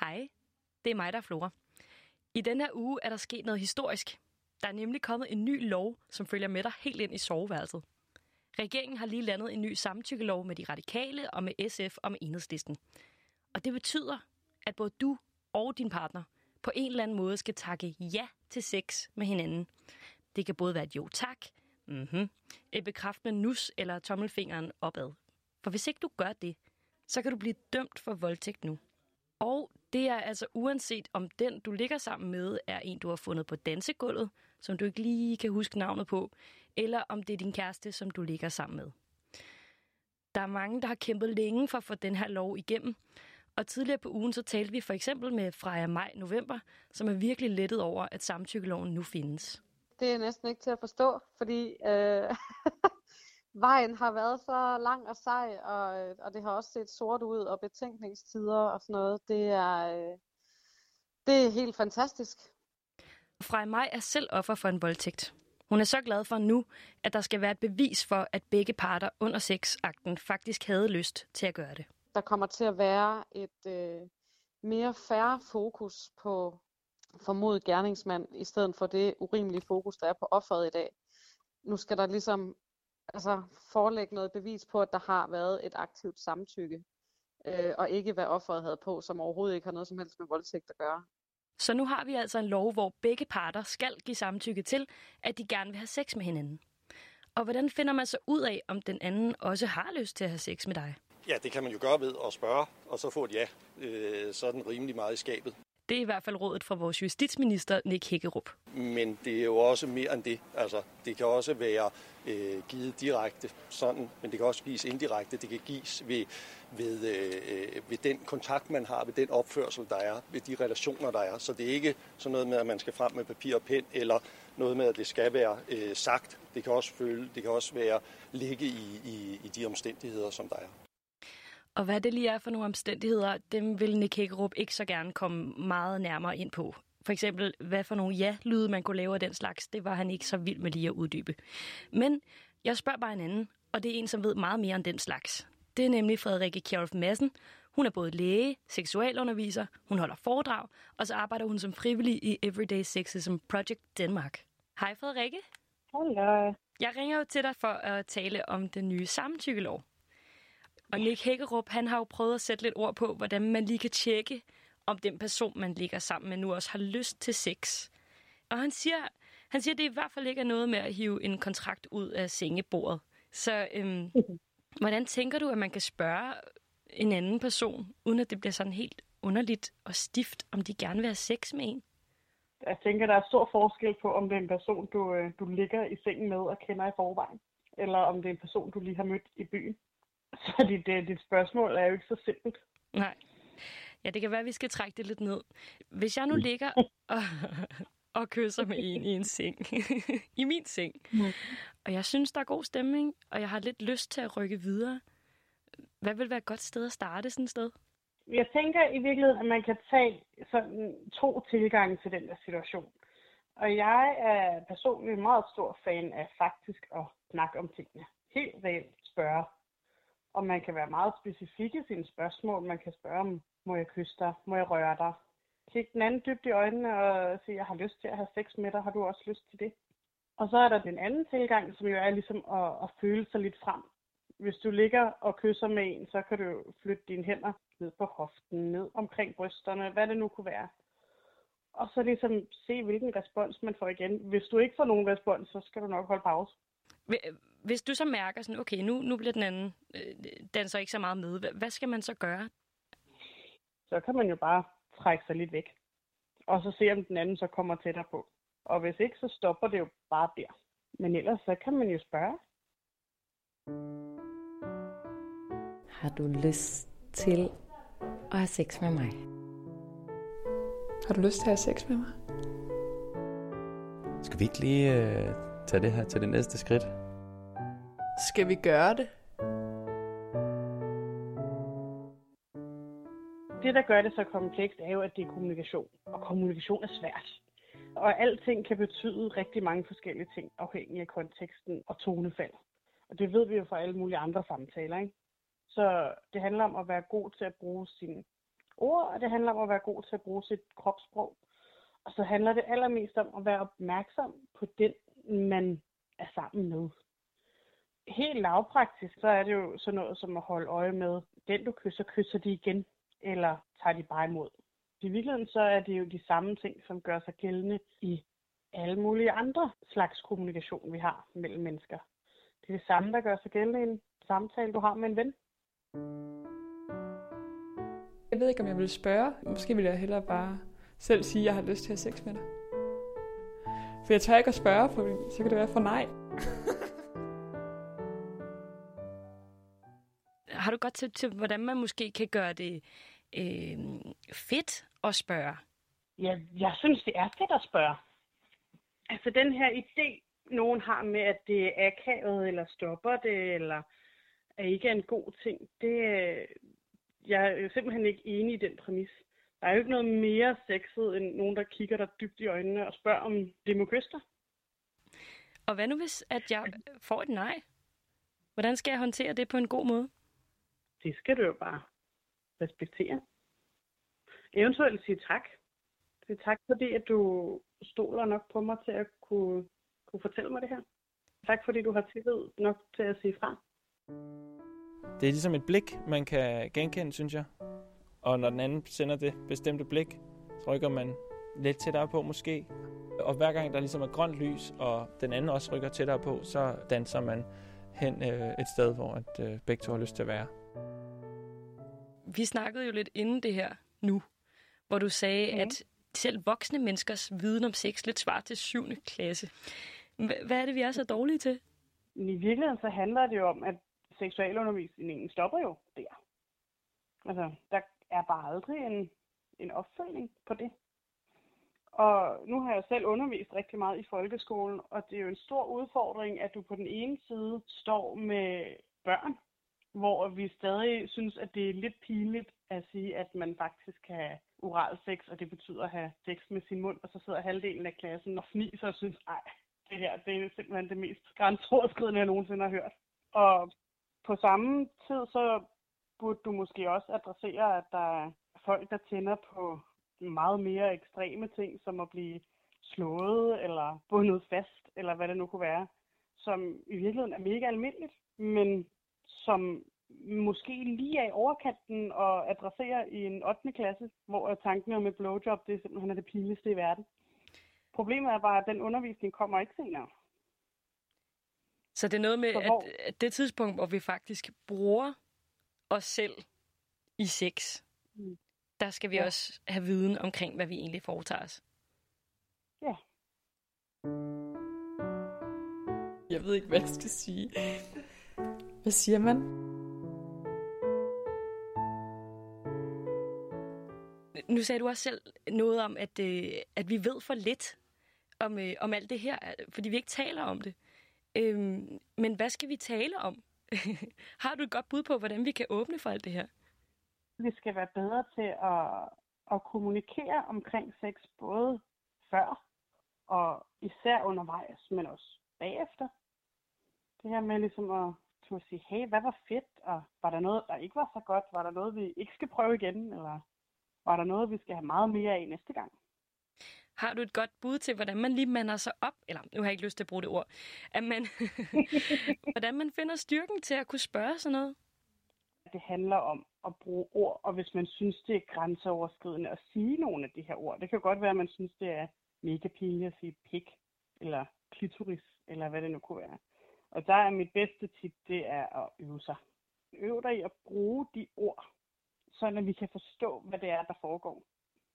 Hej, det er mig, der er Flora. I denne her uge er der sket noget historisk. Der er nemlig kommet en ny lov, som følger med dig helt ind i soveværelset. Regeringen har lige landet en ny samtykkelov med de radikale og med SF og med enhedslisten. Og det betyder, at både du og din partner på en eller anden måde skal takke ja til sex med hinanden. Det kan både være et jo tak, mm-hmm, et bekræftende nus eller tommelfingeren opad. For hvis ikke du gør det, så kan du blive dømt for voldtægt nu. Og det er altså uanset om den, du ligger sammen med, er en, du har fundet på dansegulvet, som du ikke lige kan huske navnet på, eller om det er din kæreste, som du ligger sammen med. Der er mange, der har kæmpet længe for at få den her lov igennem, og tidligere på ugen så talte vi for eksempel med Freja Maj November, som er virkelig lettet over, at samtykkeloven nu findes. Det er næsten ikke til at forstå, fordi øh, vejen har været så lang og sej, og, øh, og det har også set sort ud, og betænkningstider og sådan noget. Det er, øh, det er helt fantastisk. Freja Maj er selv offer for en voldtægt. Hun er så glad for nu, at der skal være et bevis for, at begge parter under sexakten faktisk havde lyst til at gøre det. Der kommer til at være et øh, mere færre fokus på formodet gerningsmand, i stedet for det urimelige fokus, der er på offeret i dag. Nu skal der ligesom altså, forelægge noget bevis på, at der har været et aktivt samtykke, øh, og ikke hvad offeret havde på, som overhovedet ikke har noget som helst med voldtægt at gøre. Så nu har vi altså en lov, hvor begge parter skal give samtykke til, at de gerne vil have sex med hinanden. Og hvordan finder man så ud af, om den anden også har lyst til at have sex med dig? Ja, det kan man jo gøre ved at spørge, og så få et ja. Øh, så er den rimelig meget i skabet. Det er i hvert fald rådet fra vores justitsminister, Nick Hækkerup. Men det er jo også mere end det. Altså, det kan også være øh, givet direkte sådan, men det kan også gives indirekte. Det kan gives ved, ved, øh, ved den kontakt, man har, ved den opførsel, der er, ved de relationer, der er. Så det er ikke sådan noget med, at man skal frem med papir og pen, eller noget med, at det skal være øh, sagt. Det kan også føle, det kan også være ligge i, i, i de omstændigheder, som der er. Og hvad det lige er for nogle omstændigheder, dem vil Nick Hækkerup ikke så gerne komme meget nærmere ind på. For eksempel, hvad for nogle ja-lyde man kunne lave af den slags, det var han ikke så vild med lige at uddybe. Men jeg spørger bare en anden, og det er en, som ved meget mere om den slags. Det er nemlig Frederikke Kjærulf Madsen. Hun er både læge, seksualunderviser, hun holder foredrag, og så arbejder hun som frivillig i Everyday Sexism Project Denmark. Hej Frederikke. Hej. Jeg ringer jo til dig for at tale om den nye samtykkelov. Og Nick Hækkerup, han har jo prøvet at sætte lidt ord på, hvordan man lige kan tjekke, om den person, man ligger sammen med nu også har lyst til sex. Og han siger, han siger, at det i hvert fald ikke er noget med at hive en kontrakt ud af sengebordet. Så øhm, hvordan tænker du, at man kan spørge en anden person, uden at det bliver sådan helt underligt og stift, om de gerne vil have sex med en? Jeg tænker, der er stor forskel på, om det er en person, du, øh, du ligger i sengen med og kender i forvejen, eller om det er en person, du lige har mødt i byen. Så dit, dit spørgsmål er jo ikke så simpelt. Nej. Ja, det kan være, at vi skal trække det lidt ned. Hvis jeg nu mm. ligger og, og kysser med en i en seng, i min seng, mm. og jeg synes, der er god stemning, og jeg har lidt lyst til at rykke videre, hvad vil være et godt sted at starte sådan et sted? Jeg tænker i virkeligheden, at man kan tage sådan to tilgange til den der situation. Og jeg er personligt en meget stor fan af faktisk at snakke om tingene. Helt reelt spørge og man kan være meget specifik i sine spørgsmål. Man kan spørge om, må jeg kysse dig? Må jeg røre dig? Kig den anden dybt i øjnene og sige, jeg har lyst til at have sex med dig. Har du også lyst til det? Og så er der den anden tilgang, som jo er ligesom at, at føle sig lidt frem. Hvis du ligger og kysser med en, så kan du flytte dine hænder ned på hoften, ned omkring brysterne, hvad det nu kunne være. Og så ligesom se, hvilken respons man får igen. Hvis du ikke får nogen respons, så skal du nok holde pause. Hvis du så mærker sådan, okay, nu, nu bliver den anden øh, danser ikke så meget med, hvad skal man så gøre? Så kan man jo bare trække sig lidt væk. Og så se, om den anden så kommer tættere på. Og hvis ikke, så stopper det jo bare der. Men ellers så kan man jo spørge. Har du lyst til at have sex med mig? Har du lyst til at have sex med mig? Skal vi ikke lige øh, tage det her til det næste skridt? Skal vi gøre det? Det, der gør det så komplekst, er jo, at det er kommunikation. Og kommunikation er svært. Og alting kan betyde rigtig mange forskellige ting, afhængig af konteksten og tonefald. Og det ved vi jo fra alle mulige andre samtaler, ikke? Så det handler om at være god til at bruge sin ord, og det handler om at være god til at bruge sit kropssprog. Og så handler det allermest om at være opmærksom på den, man er sammen med. Helt lavpraktisk, så er det jo sådan noget som at holde øje med, den du kysser, kysser de igen, eller tager de bare imod. I virkeligheden så er det jo de samme ting, som gør sig gældende i alle mulige andre slags kommunikation, vi har mellem mennesker. Det er det samme, der gør sig gældende i en samtale, du har med en ven. Jeg ved ikke, om jeg vil spørge. Måske vil jeg hellere bare selv sige, at jeg har lyst til at have sex med dig. For jeg tør ikke at spørge, for så kan det være for nej. Har du godt til, til, hvordan man måske kan gøre det øh, fedt at spørge? Ja, jeg synes, det er fedt at spørge. Altså den her idé, nogen har med, at det er akavet, eller stopper det, eller er ikke en god ting, det, jeg er simpelthen ikke enig i den præmis. Der er jo ikke noget mere sexet, end nogen, der kigger dig dybt i øjnene og spørger, om det må kysse dig. Og hvad nu hvis, at jeg får et nej? Hvordan skal jeg håndtere det på en god måde? Det skal du jo bare respektere. Eventuelt sige tak. Det er tak, fordi at du stoler nok på mig til at kunne, kunne fortælle mig det her. Tak, fordi du har tillid nok til at sige fra. Det er ligesom et blik, man kan genkende, synes jeg. Og når den anden sender det bestemte blik, rykker man lidt tættere på måske. Og hver gang der ligesom er grønt lys, og den anden også rykker tættere på, så danser man hen øh, et sted, hvor at, øh, begge to har lyst til at være. Vi snakkede jo lidt inden det her nu, hvor du sagde, mm. at selv voksne menneskers viden om sex lidt svarer til 7. klasse. Hvad er det, vi er så dårlige til? I virkeligheden så handler det jo om, at seksualundervisningen stopper jo der. Altså, der er bare aldrig en, en opfølgning på det. Og nu har jeg selv undervist rigtig meget i folkeskolen, og det er jo en stor udfordring, at du på den ene side står med børn, hvor vi stadig synes, at det er lidt pinligt at sige, at man faktisk kan have oral sex, og det betyder at have sex med sin mund, og så sidder halvdelen af klassen og fniser og synes, ej, det her det er simpelthen det mest grænseoverskridende, jeg nogensinde har hørt. Og på samme tid, så burde du måske også adressere, at der er folk, der tænder på meget mere ekstreme ting, som at blive slået eller bundet fast, eller hvad det nu kunne være, som i virkeligheden er mega almindeligt, men som måske lige er i overkanten og adresserer i en 8. klasse, hvor tanken om et blowjob, det er simpelthen det pinligste i verden. Problemet er bare, at den undervisning kommer ikke senere. Så det er noget med, hvor... at, at det tidspunkt, hvor vi faktisk bruger os selv i sex, mm. der skal vi ja. også have viden omkring, hvad vi egentlig foretager os. Ja. Jeg ved ikke, hvad jeg skal sige. Hvad siger man? Nu sagde du også selv noget om, at, øh, at vi ved for lidt om, øh, om alt det her, fordi vi ikke taler om det. Øhm, men hvad skal vi tale om? Har du et godt bud på, hvordan vi kan åbne for alt det her? Vi skal være bedre til at, at kommunikere omkring sex, både før og især undervejs, men også bagefter. Det her med ligesom at, at sige, hey, hvad var fedt, og var der noget, der ikke var så godt? Var der noget, vi ikke skal prøve igen, eller var der noget, vi skal have meget mere af næste gang? Har du et godt bud til, hvordan man lige mander sig op? Eller, nu har jeg ikke lyst til at bruge det ord. At man, hvordan man finder styrken til at kunne spørge sådan noget? Det handler om at bruge ord, og hvis man synes, det er grænseoverskridende at sige nogle af de her ord. Det kan godt være, at man synes, det er mega pinligt at sige pik, eller klitoris, eller hvad det nu kunne være. Og der er mit bedste tip, det er at øve sig. Øv dig i at bruge de ord, så at vi kan forstå, hvad det er, der foregår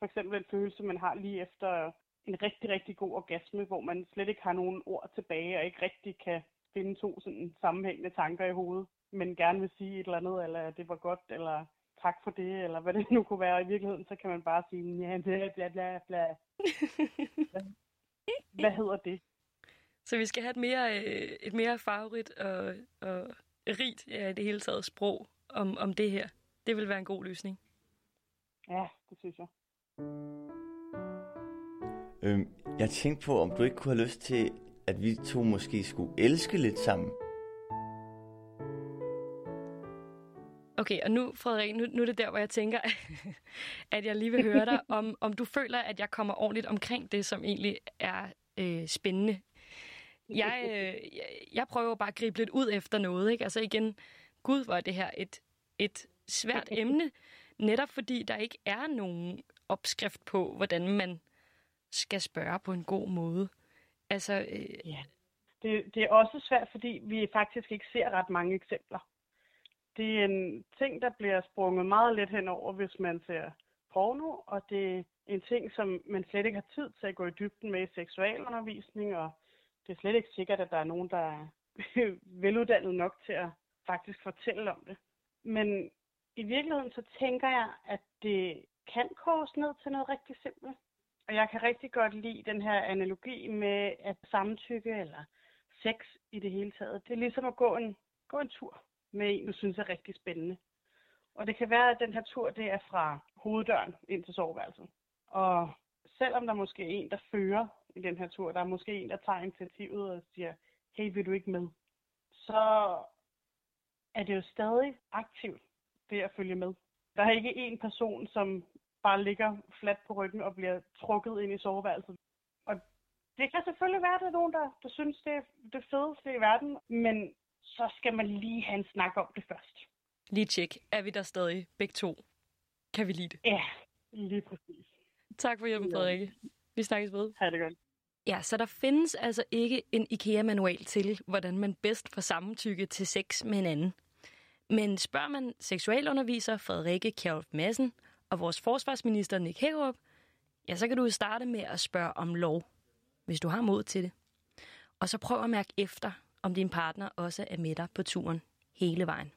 for eksempel en følelse, man har lige efter en rigtig, rigtig god orgasme, hvor man slet ikke har nogen ord tilbage, og ikke rigtig kan finde to sådan sammenhængende tanker i hovedet, men gerne vil sige et eller andet, eller det var godt, eller tak for det, eller hvad det nu kunne være. I virkeligheden, så kan man bare sige, ja, bla, bla, bla, hvad hedder det? Så vi skal have et mere, øh, et mere farverigt og, og rigt, ja, det hele taget sprog om, om det her. Det vil være en god løsning. Ja, det synes jeg. Øhm, jeg tænkte på, om du ikke kunne have lyst til, at vi to måske skulle elske lidt sammen. Okay, og nu, Frederik, nu, nu er det der, hvor jeg tænker, at jeg lige vil høre dig, om, om du føler, at jeg kommer ordentligt omkring det, som egentlig er øh, spændende. Jeg, øh, jeg, jeg prøver bare at gribe lidt ud efter noget, ikke? Altså igen, gud, hvor er det her et, et svært emne, netop fordi der ikke er nogen opskrift på, hvordan man skal spørge på en god måde. Altså, øh... ja. det, det er også svært, fordi vi faktisk ikke ser ret mange eksempler. Det er en ting, der bliver sprunget meget let henover, hvis man ser porno, og det er en ting, som man slet ikke har tid til at gå i dybden med i seksualundervisning, og det er slet ikke sikkert, at der er nogen, der er veluddannet nok til at faktisk fortælle om det. Men i virkeligheden så tænker jeg, at det kan koges ned til noget rigtig simpelt. Og jeg kan rigtig godt lide den her analogi med at samtykke eller sex i det hele taget. Det er ligesom at gå en, gå en tur med en, du synes er rigtig spændende. Og det kan være, at den her tur, det er fra hoveddøren ind til soveværelset. Og selvom der måske er en, der fører i den her tur, der er måske en, der tager initiativet og siger, hey, vil du ikke med? Så er det jo stadig aktivt, det at følge med. Der er ikke en person, som bare ligger fladt på ryggen og bliver trukket ind i soveværelset. Og det kan selvfølgelig være, at der er nogen, der, der synes, det er det fedeste i verden, men så skal man lige have en snak om det først. Lige tjek. Er vi der stadig begge to? Kan vi lide det? Ja, lige præcis. Tak for hjælpen, Frederikke. Vi snakkes ved. Ha' det godt. Ja, så der findes altså ikke en IKEA-manual til, hvordan man bedst får samtykke til sex med en anden. Men spørger man seksualunderviser Frederikke Kjærulf Madsen og vores forsvarsminister Nick Hækkerup, ja, så kan du starte med at spørge om lov, hvis du har mod til det. Og så prøv at mærke efter, om din partner også er med dig på turen hele vejen.